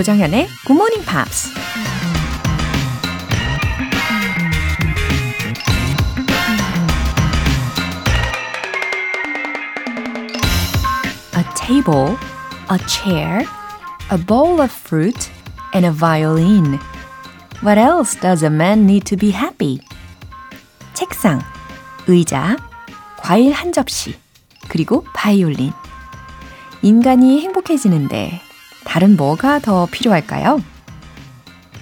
조정현의 Good Morning Pops. A table, a chair, a bowl of fruit, and a violin. What else does a man need to be happy? 책상, 의자, 과일 한 접시, 그리고 바이올린. 인간이 행복해지는데 다른 뭐가 더 필요할까요?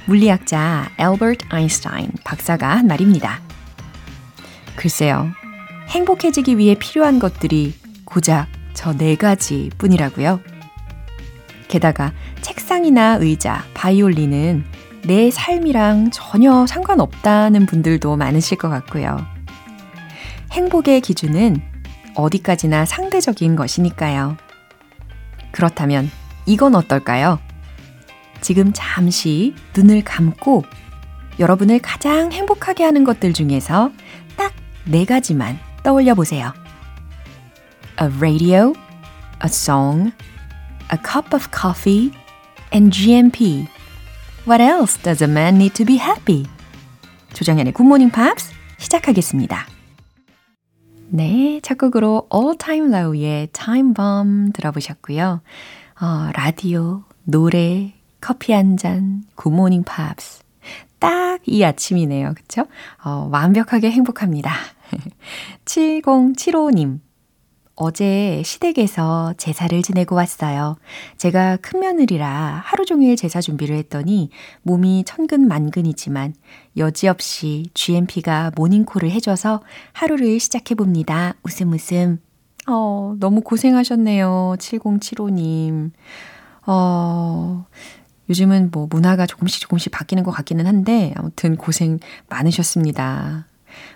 물리학자 엘버트 아인슈타인 박사가 한 말입니다. 글쎄요. 행복해지기 위해 필요한 것들이 고작 저 네 가지 뿐이라고요. 게다가 책상이나 의자, 바이올린은 내 삶이랑 전혀 상관없다는 분들도 많으실 것 같고요. 행복의 기준은 어디까지나 상대적인 것이니까요. 그렇다면 이건 어떨까요? 지금 잠시 눈을 감고 여러분을 가장 행복하게 하는 것들 중에서 딱 네 가지만 떠올려 보세요. A radio, a song, a cup of coffee, and GMP. What else does a man need to be happy? 조정현의 굿모닝 팝스 시작하겠습니다. 네, 첫 곡으로 All Time Low의 Time Bomb 들어보셨고요. 어, 라디오, 노래, 커피 한 잔, 굿모닝 팝스. 딱 이 아침이네요. 그쵸? 어, 완벽하게 행복합니다. 7075님. 어제 시댁에서 제사를 지내고 왔어요. 제가 큰 며느리라 하루 종일 제사 준비를 했더니 몸이 천근만근이지만 여지없이 GMP가 모닝콜을 해줘서 하루를 시작해봅니다. 웃음 웃음. 어, 너무 고생하셨네요. 7075님. 어, 요즘은 뭐 문화가 조금씩 조금씩 바뀌는 것 같기는 한데 아무튼 고생 많으셨습니다.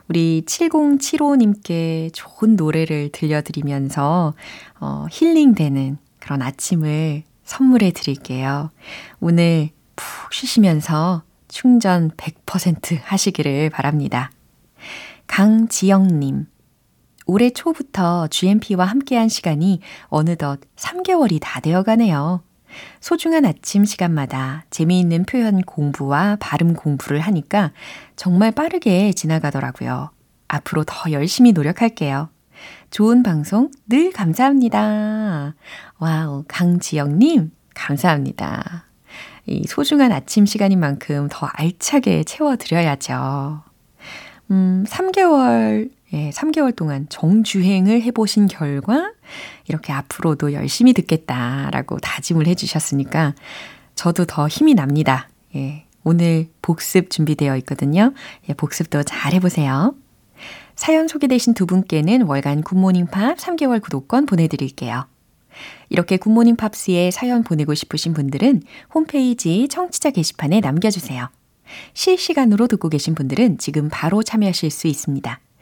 우리 7075님께 좋은 노래를 들려드리면서 어, 힐링되는 그런 아침을 선물해 드릴게요. 오늘 푹 쉬시면서 충전 100% 하시기를 바랍니다. 강지영님. 올해 초부터 GMP와 함께한 시간이 어느덧 3개월이 다 되어 가네요. 소중한 아침 시간마다 재미있는 표현 공부와 발음 공부를 하니까 정말 빠르게 지나가더라고요. 앞으로 더 열심히 노력할게요. 좋은 방송 늘 감사합니다. Wow, 강지영님, 감사합니다. 이 소중한 아침 시간인 만큼 더 알차게 채워드려야죠. 음, 3개월 예, 3개월 동안 정주행을 해보신 결과 이렇게 앞으로도 열심히 듣겠다라고 다짐을 해주셨으니까 저도 더 힘이 납니다. 예, 오늘 복습 준비되어 있거든요. 예, 복습도 잘 해보세요. 사연 소개되신 두 분께는 월간 굿모닝 팝스 3개월 구독권 보내드릴게요. 이렇게 굿모닝 팝스에 사연 보내고 싶으신 분들은 홈페이지 청취자 게시판에 남겨주세요. 실시간으로 듣고 계신 분들은 지금 바로 참여하실 수 있습니다.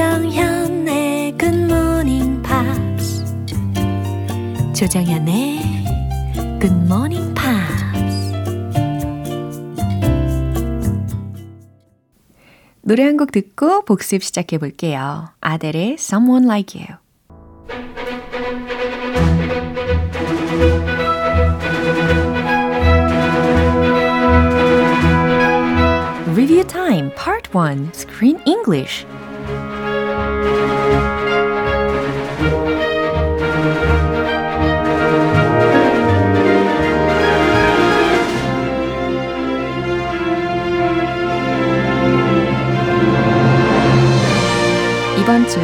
조정현의 Morning Pops. 조정현의 Morning Pops. 노래 한 곡 듣고 복습 시작해 볼게요. 아델의 Someone Like You. Review Time Part 1 Screen English 이번 주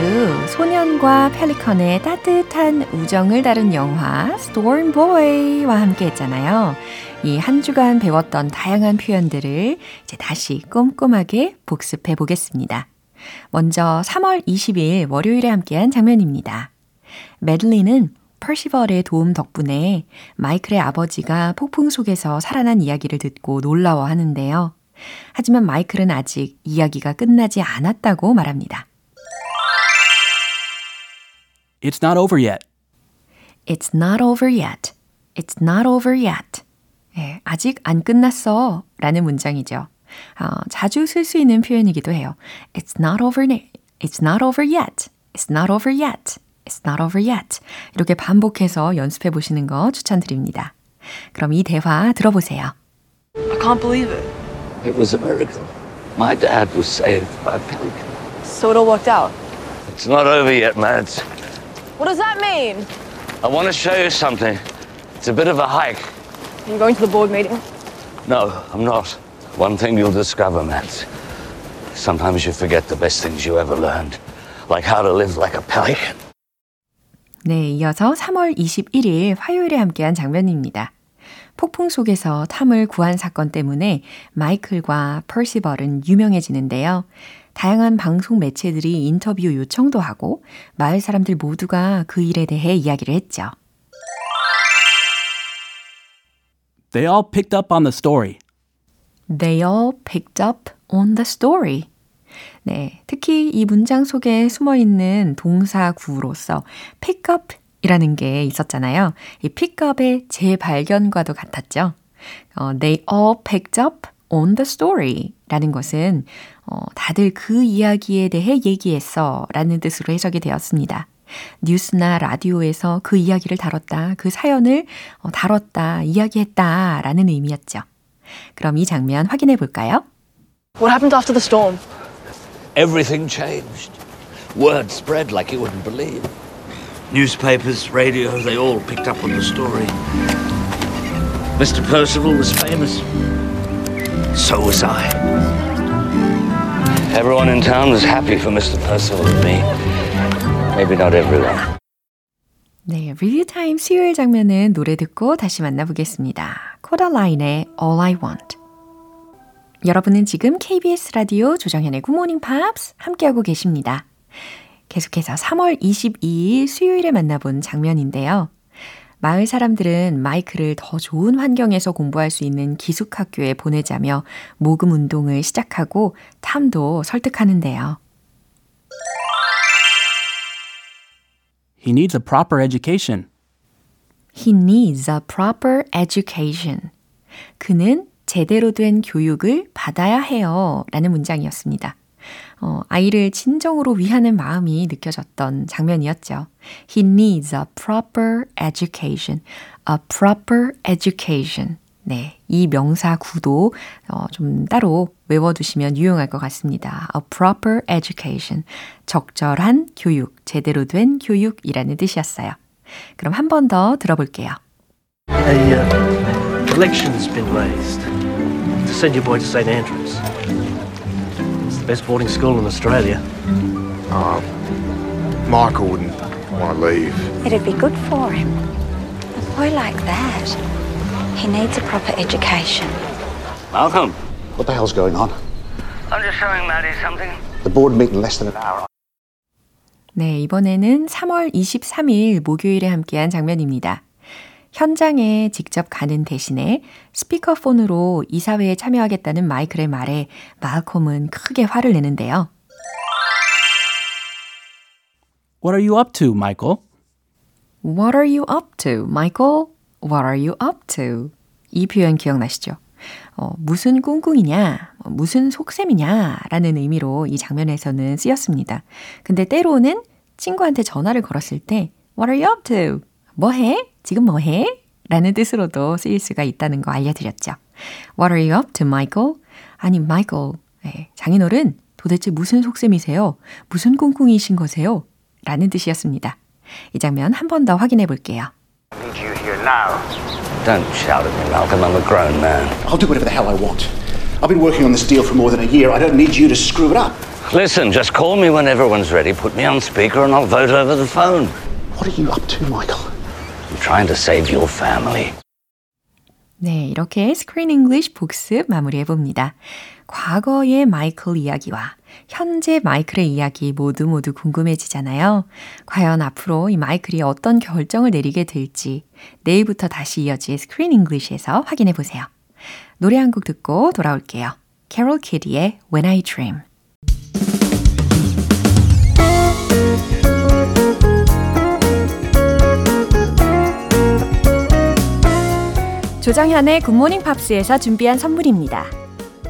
소년과 펠리컨의 따뜻한 우정을 다룬 영화 Storm Boy와 함께 했잖아요. 이 한 주간 배웠던 다양한 표현들을 이제 다시 꼼꼼하게 복습해 보겠습니다. 먼저 3월 20일 월요일에 함께한 장면입니다. 메들리는 퍼시벌의 도움 덕분에 마이클의 아버지가 폭풍 속에서 살아난 이야기를 듣고 놀라워 하는데요. 하지만 마이클은 아직 이야기가 끝나지 않았다고 말합니다. It's not over yet. It's not over yet. It's not over yet. 예, 아직 안 끝났어. 라는 문장이죠. 어, 자주 쓸 수 있는 표현이기도 해요. It's not over, it's not over yet. It's not over yet. It's not over yet. 이렇게 반복해서 연습해 보시는 거 추천드립니다. 그럼 이 대화 들어보세요. I can't believe it. It was a miracle. My dad was saved by a pelican. So it all worked out. It's not over yet, Mads. What does that mean? I want to show you something. It's a bit of a hike. Are you going to the board meeting? No, I'm not. One thing you'll discover, Mads. Sometimes you forget the best things you ever learned, like how to live like a pelican. 네, 이어서 3월 21일 화요일에 함께한 장면입니다. 폭풍 속에서 탐을 구한 사건 때문에 마이클과 퍼시벌은 유명해지는데요. 다양한 방송 매체들이 인터뷰 요청도 하고 마을 사람들 모두가 그 일에 대해 이야기를 했죠. They all picked up on the story. They all picked up on the story. 네, 특히 이 문장 속에 숨어 있는 동사 구로서 pick up 이라는 게 있었잖아요. 이 pick up의 재발견과도 같았죠. 어, they all picked up on the story 라는 것은 어, 다들 그 이야기에 대해 얘기했어 라는 뜻으로 해석이 되었습니다. 뉴스나 라디오에서 그 이야기를 다뤘다, 그 사연을 어, 다뤘다, 이야기했다 라는 의미였죠. 그럼 이 장면 확인해 볼까요? What happened after the storm? Everything changed. Word spread like you wouldn't believe. Newspapers, radio, they all picked up on the story. Mr. Percival was famous. So was I. Everyone in town was happy for Mr. Percival and me. Maybe not everyone. 네, 리뷰 타임 수요일 장면은 노래 듣고 다시 만나보겠습니다. 코다라인의 All I Want. 여러분은 지금 KBS 라디오 조정현의 굿모닝 팝스 함께하고 계십니다. 계속해서 3월 22일 수요일에 만나본 장면인데요. 마을 사람들은 마이크를 더 좋은 환경에서 공부할 수 있는 기숙학교에 보내자며 모금 운동을 시작하고 탐도 설득하는데요. He needs a proper education. He needs a proper education. 그는 제대로 된 교육을 받아야 해요. 라는 문장이었습니다. 어, 아이를 진정으로 위하는 마음이 느껴졌던 장면이었죠. He needs a proper education. A proper education. 네. 이 명사 구도 어, 좀 따로 외워두시면 유용할 것 같습니다. A proper education. 적절한 교육, 제대로 된 교육이라는 뜻이었어요. 그럼 한 번 더 들어볼게요. A uh, election's been raised to send your boy to St Andrews. It's the best boarding school in Australia. Michael wouldn't want to leave. It'd be good for him. A boy like that, he needs a proper education. Malcolm, What the hell's going on? I'm just showing Maddie something. The board meet in less than an hour. 네, 이번에는 3월 23일 목요일에 함께한 장면입니다. 현장에 직접 가는 대신에 스피커폰으로 이사회에 참여하겠다는 마이클의 말에 말콤은 크게 화를 내는데요. What are you up to, Michael? What are you up to, Michael? What are you up to? 이 표현 기억나시죠? 어, 무슨 꿍꿍이냐, 어, 무슨 속셈이냐 라는 의미로 이 장면에서는 쓰였습니다. 근데 때로는 친구한테 전화를 걸었을 때 What are you up to? 뭐 해? 지금 뭐 해? 라는 뜻으로도 쓰일 수가 있다는 거 알려드렸죠. What are you up to, Michael? 아니, Michael, 네, 장인어른 도대체 무슨 속셈이세요? 무슨 꿍꿍이신 거세요? 라는 뜻이었습니다. 이 장면 한 번 더 확인해 볼게요. Need you here now. Don't shout at me, Malcolm. I'm a grown man. I'll do whatever the hell I want. I've been working on this deal for more than a year. I don't need you to screw it up. Listen, just call me when everyone's ready. Put me on speaker and I'll vote over the phone. What are you up to, Michael? I'm trying to save your family. 네, 이렇게 스크린 잉글리쉬 복습 마무리해 봅니다. 과거의 마이클 이야기와 현재 마이클의 이야기 모두 모두 궁금해지잖아요. 과연 앞으로 이 마이클이 어떤 결정을 내리게 될지 내일부터 다시 이어질 스크린 English에서 확인해 보세요. 노래 한 곡 듣고 돌아올게요. 캐롤 키드의 When I Dream. 조장현의 굿모닝 팝스에서 준비한 선물입니다.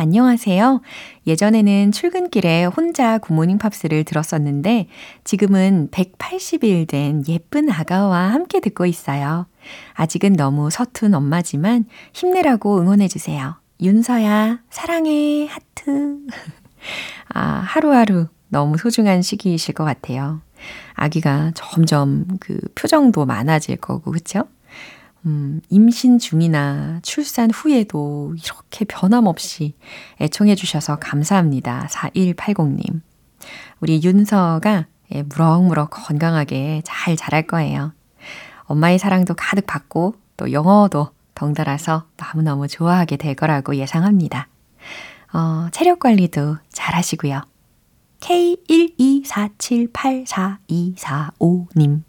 안녕하세요. 예전에는 출근길에 혼자 굿모닝 팝스를 들었었는데, 지금은 180일 된 예쁜 아가와 함께 듣고 있어요. 아직은 너무 서툰 엄마지만 힘내라고 응원해주세요. 윤서야, 사랑해, 하트. 아, 하루하루 너무 소중한 시기이실 것 같아요. 아기가 점점 그 표정도 많아질 거고, 그쵸? 음, 임신 중이나 출산 후에도 이렇게 변함없이 애청해 주셔서 감사합니다. 4180님. 우리 윤서가 예, 무럭무럭 건강하게 잘 자랄 거예요. 엄마의 사랑도 가득 받고 또 영어도 덩달아서 너무너무 좋아하게 될 거라고 예상합니다. 어, 체력 관리도 잘 하시고요. K124784245님.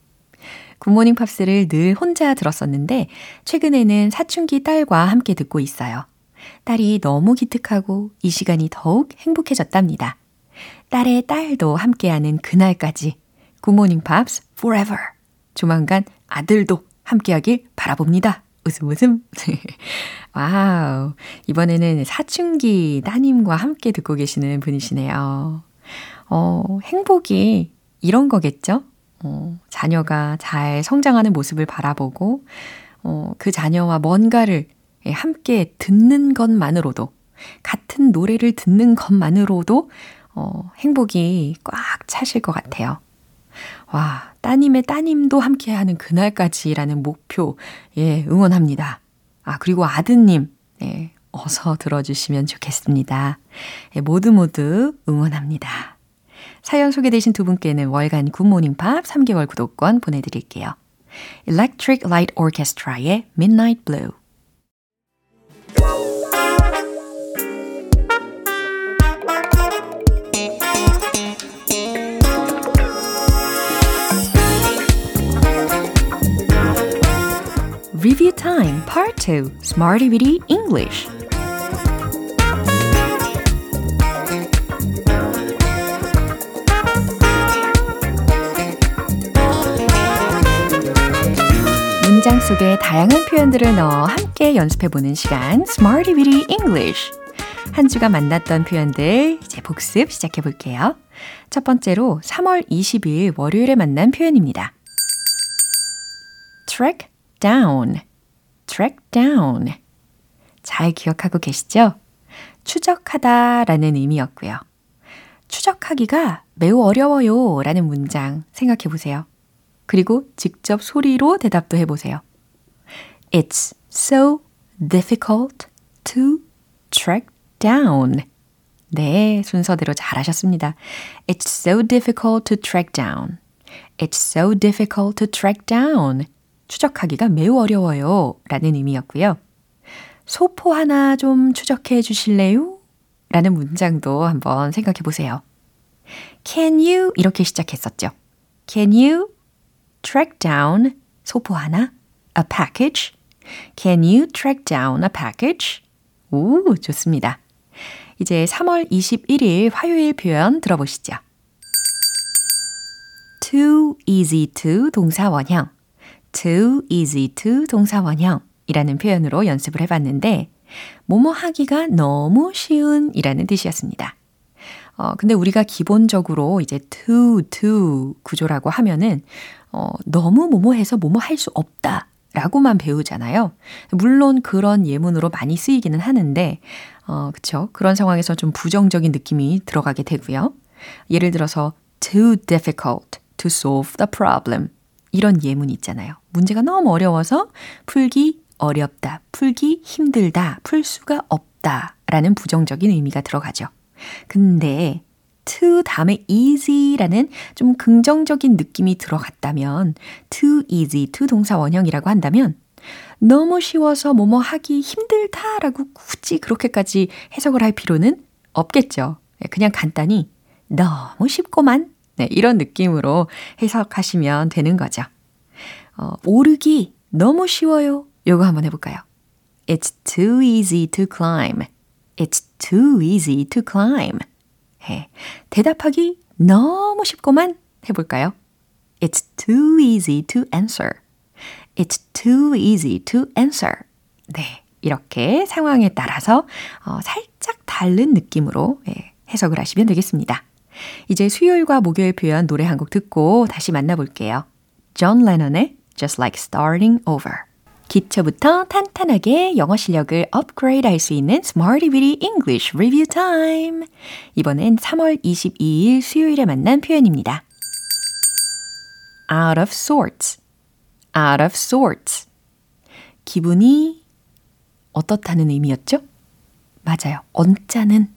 굿모닝 팝스를 늘 혼자 들었었는데 최근에는 사춘기 딸과 함께 듣고 있어요. 딸이 너무 기특하고 이 시간이 더욱 행복해졌답니다. 딸의 딸도 함께하는 그날까지 굿모닝 팝스 forever. 조만간 아들도 함께하길 바라봅니다. 웃음 웃음. Wow. 이번에는 사춘기 따님과 함께 듣고 계시는 분이시네요. 어, 행복이 이런 거겠죠? 어, 자녀가 잘 성장하는 모습을 바라보고, 어, 그 자녀와 뭔가를 함께 듣는 것만으로도, 같은 노래를 듣는 것만으로도, 어, 행복이 꽉 차실 것 같아요. 와, 따님의 따님도 함께 하는 그날까지라는 목표, 예, 응원합니다. 아, 그리고 아드님, 예, 어서 들어주시면 좋겠습니다. 예, 모두 모두 응원합니다. 사연 소개되신 두 분께는 월간 굿모닝 팝 3개월 구독권 보내드릴게요. Electric Light Orchestra의 Midnight Blue Review Time Part 2 Smarty Weedy English 문장 속에 다양한 표현들을 넣어 함께 연습해보는 시간 Smarty Weedy English 한 주가 만났던 표현들 이제 복습 시작해볼게요. 첫 번째로 3월 20일 월요일에 만난 표현입니다. track down, track down. 잘 기억하고 계시죠? 추적하다 라는 의미였고요. 추적하기가 매우 어려워요 라는 문장 생각해 보세요. 그리고 직접 소리로 대답도 해보세요. It's so difficult to track down. 네, 순서대로 잘하셨습니다. It's so difficult to track down. It's so difficult to track down. 추적하기가 매우 어려워요. 라는 의미였고요. 소포 하나 좀 추적해 주실래요? 라는 문장도 한번 생각해 보세요. Can you? 이렇게 시작했었죠. Can you track down 소포 하나? A package? Can you track down a package? 오, 좋습니다. 이제 3월 21일 화요일 표현 들어보시죠. too easy to 동사 원형, too easy to 동사 원형이라는 표현으로 연습을 해봤는데, 뭐뭐 하기가 너무 쉬운 이라는 뜻이었습니다. 어, 근데 우리가 기본적으로 이제 to, to 구조라고 하면은, 어, 너무 뭐뭐 해서 뭐뭐 할 수 없다. 라고만 배우잖아요. 물론 그런 예문으로 많이 쓰이기는 하는데, 어, 그쵸. 그런 상황에서 좀 부정적인 느낌이 들어가게 되고요. 예를 들어서, too difficult to solve the problem. 이런 예문이 있잖아요. 문제가 너무 어려워서 풀기 어렵다, 풀기 힘들다, 풀 수가 없다 라는 부정적인 의미가 들어가죠. 근데 too 다음에 easy라는 좀 긍정적인 느낌이 들어갔다면 too easy, to 동사 원형이라고 한다면 너무 쉬워서 뭐뭐 하기 힘들다라고 굳이 그렇게까지 해석을 할 필요는 없겠죠. 예, 그냥 간단히 너무 쉽고만 네, 이런 느낌으로 해석하시면 되는 거죠. 어, 오르기 너무 쉬워요. 요거 한번 해볼까요? It's too easy to climb. It's too easy to climb. 해. 대답하기 너무 쉽고만 해볼까요? It's too easy to answer. It's too easy to answer. 네. 이렇게 상황에 따라서 어, 살짝 다른 느낌으로 예, 해석을 하시면 되겠습니다. 이제 수요일과 목요일 표현 노래 한 곡 듣고 다시 만나볼게요. 존 레넌의 Just Like Starting Over. 기초부터 탄탄하게 영어 실력을 업그레이드 할 수 있는 Smarty Weedy English Review Time. 이번엔 3월 22일 수요일에 만난 표현입니다. out of sorts. out of sorts. 기분이 어떻다는 의미였죠? 맞아요. 언짢은,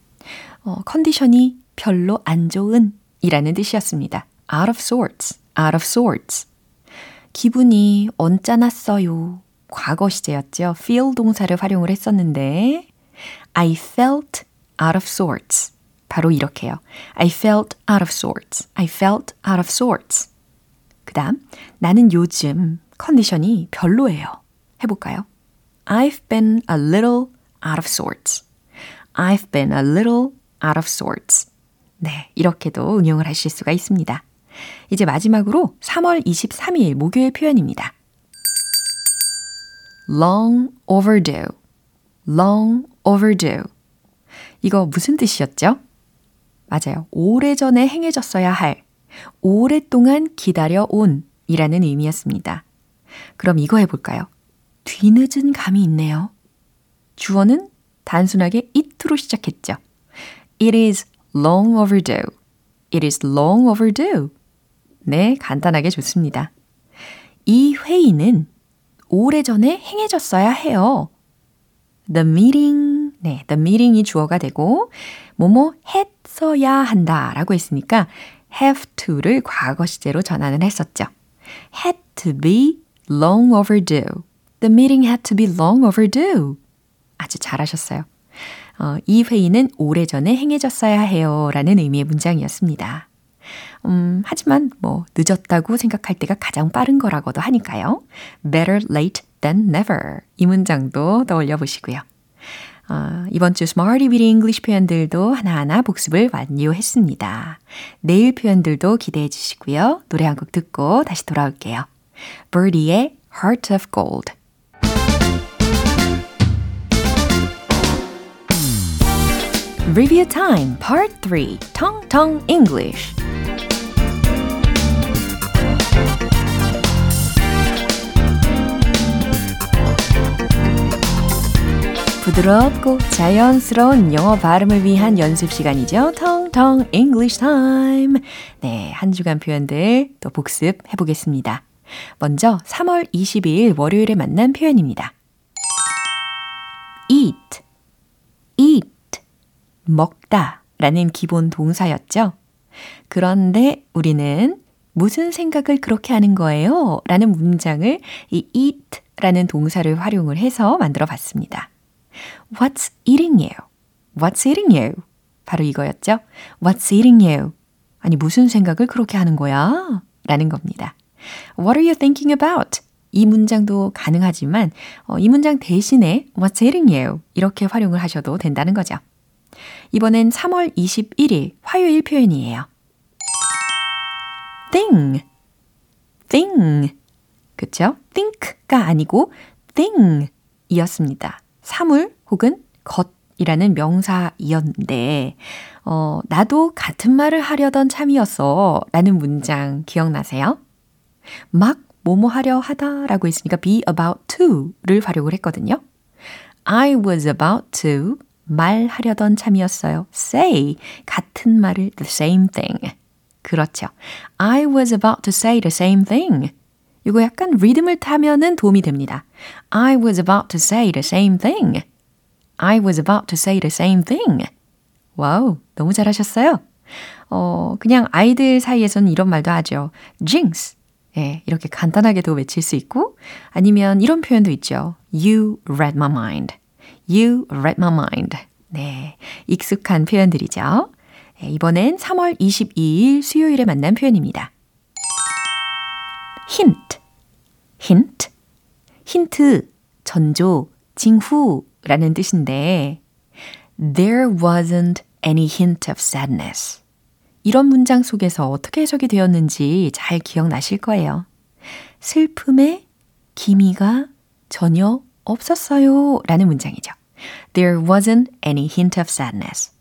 어, 컨디션이 별로 안 좋은 이라는 뜻이었습니다. out of sorts, out of sorts. 기분이 언짢았어요. 과거 시제였죠. feel 동사를 활용을 했었는데 I felt out of sorts. 바로 이렇게요. I felt out of sorts. I felt out of sorts. 그 다음, 나는 요즘 컨디션이 별로예요. 해 볼까요? I've been a little out of sorts. I've been a little out of sorts. 네, 이렇게도 응용을 하실 수가 있습니다. 이제 마지막으로 3월 23일 목요일 표현입니다. Long overdue, long overdue. 이거 무슨 뜻이었죠? 맞아요. 오래전에 행해졌어야 할, 오랫동안 기다려온 이라는 의미였습니다. 그럼 이거 해볼까요? 뒤늦은 감이 있네요. 주어는 단순하게 it로 시작했죠. It is long overdue. It is long overdue. 네, 간단하게 좋습니다. 이 회의는 오래전에 행해졌어야 해요. The meeting, 네, the meeting이 주어가 되고, 뭐뭐 했어야 한다 라고 했으니까 have to를 과거 시제로 전환을 했었죠. had to be long overdue. The meeting had to be long overdue. 아주 잘하셨어요. 어, 이 회의는 오래전에 행해졌어야 해요 라는 의미의 문장이었습니다. 음, 하지만 뭐 늦었다고 생각할 때가 가장 빠른 거라고도 하니까요. Better late than never. 이 문장도 떠올려 보시고요. 어, 이번 주 Smarty Weedy English 표현들도 하나하나 복습을 완료했습니다. 내일 표현들도 기대해 주시고요. 노래 한 곡 듣고 다시 돌아올게요. Birdie의 Heart of Gold. Review Time Part 3 Tong Tong English 부드럽고 자연스러운 영어 발음을 위한 연습 시간이죠. 텅텅 English Time. 네, 한 주간 표현들 또 복습해 보겠습니다. 먼저 3월 22일 월요일에 만난 표현입니다. eat, eat, 먹다 라는 기본 동사였죠. 그런데 우리는 무슨 생각을 그렇게 하는 거예요? 라는 문장을 이 eat 라는 동사를 활용을 해서 만들어 봤습니다. What's eating you? What's eating you? 바로 이거였죠. What's eating you? 아니, 무슨 생각을 그렇게 하는 거야? 라는 겁니다. What are you thinking about? 이 문장도 가능하지만 어, 이 문장 대신에 What's eating you? 이렇게 활용을 하셔도 된다는 거죠. 이번엔 3월 21일 화요일 표현이에요. thing, thing. 그쵸? think가 아니고 thing 이었습니다. 사물 혹은 것이라는 명사이었는데, 어, 나도 같은 말을 하려던 참이었어. 라는 문장 기억나세요? 막 뭐뭐 하려 하다 라고 했으니까 be about to를 활용을 했거든요. I was about to 말하려던 참이었어요. say 같은 말을 the same thing. 그렇죠. I was about to say the same thing. 이거 약간 리듬을 타면은 도움이 됩니다. I was about to say the same thing. I was about to say the same thing. Wow, 너무 잘하셨어요. 어, 그냥 아이들 사이에서는 이런 말도 하죠. jinx. 예, 이렇게 간단하게도 외칠 수 있고, 아니면 이런 표현도 있죠. You read my mind. You read my mind. 네, 익숙한 표현들이죠. 예, 이번엔 3월 22일 수요일에 만난 표현입니다. Hint, hint, 힌트, 전조, 징후라는 뜻인데, there wasn't any hint of sadness. 이런 문장 속에서 어떻게 해석이 되었는지 잘 기억나실 거예요. 슬픔의 기미가 전혀 없었어요. 라는 문장이죠. There wasn't any hint of sadness.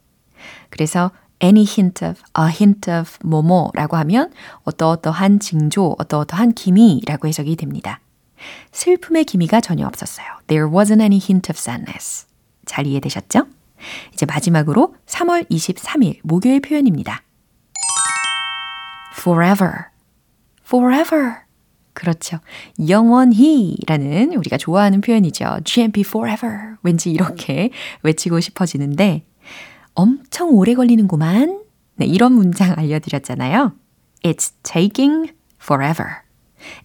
그래서 any hint of, a hint of 뭐뭐라고 하면 어떠어떠한 징조, 어떠어떠한 기미라고 해석이 됩니다. 슬픔의 기미가 전혀 없었어요. There wasn't any hint of sadness. 잘 이해되셨죠? 이제 마지막으로 3월 23일 목요일 표현입니다. forever, forever. 그렇죠. 영원히 라는 우리가 좋아하는 표현이죠. GMP forever. 왠지 이렇게 외치고 싶어지는데 엄청 오래 걸리는구만. 네, 이런 문장 알려드렸잖아요. It's taking forever.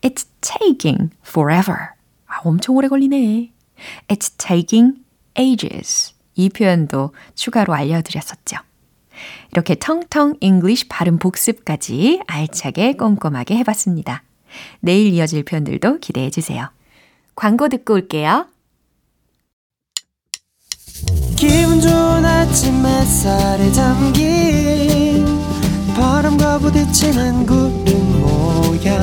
It's taking forever. 아, 엄청 오래 걸리네. It's taking ages. 이 표현도 추가로 알려드렸었죠. 이렇게 텅텅 English 발음 복습까지 알차게 꼼꼼하게 해봤습니다. 내일 이어질 표현들도 기대해 주세요. 광고 듣고 올게요. 기분 좋은 아침 햇살에 담긴 바람과 부딪히는 구름 모양.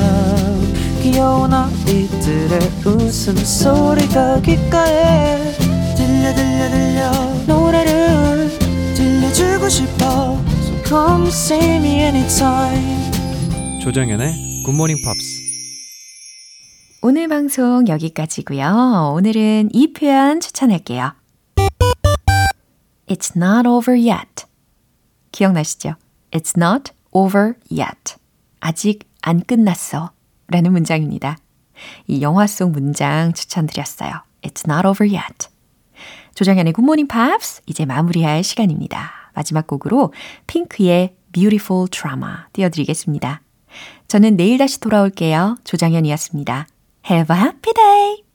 귀여운 아이들의 웃음소리가 귓가에 들려 들려 들려. 노래를 들려주고 싶어. So come see me anytime. 조정연의 굿모닝 팝스 오늘 방송 여기까지고요. 오늘은 이 표현 추천할게요. It's not over yet. 기억나시죠? It's not over yet. 아직 안 끝났어. 라는 문장입니다. 이 영화 속 문장 추천드렸어요. It's not over yet. 조정현의 굿모닝 팝스 이제 마무리할 시간입니다. 마지막 곡으로 핑크의 Beautiful Drama 띄워드리겠습니다. 저는 내일 다시 돌아올게요. 조장현이었습니다. Have a happy day!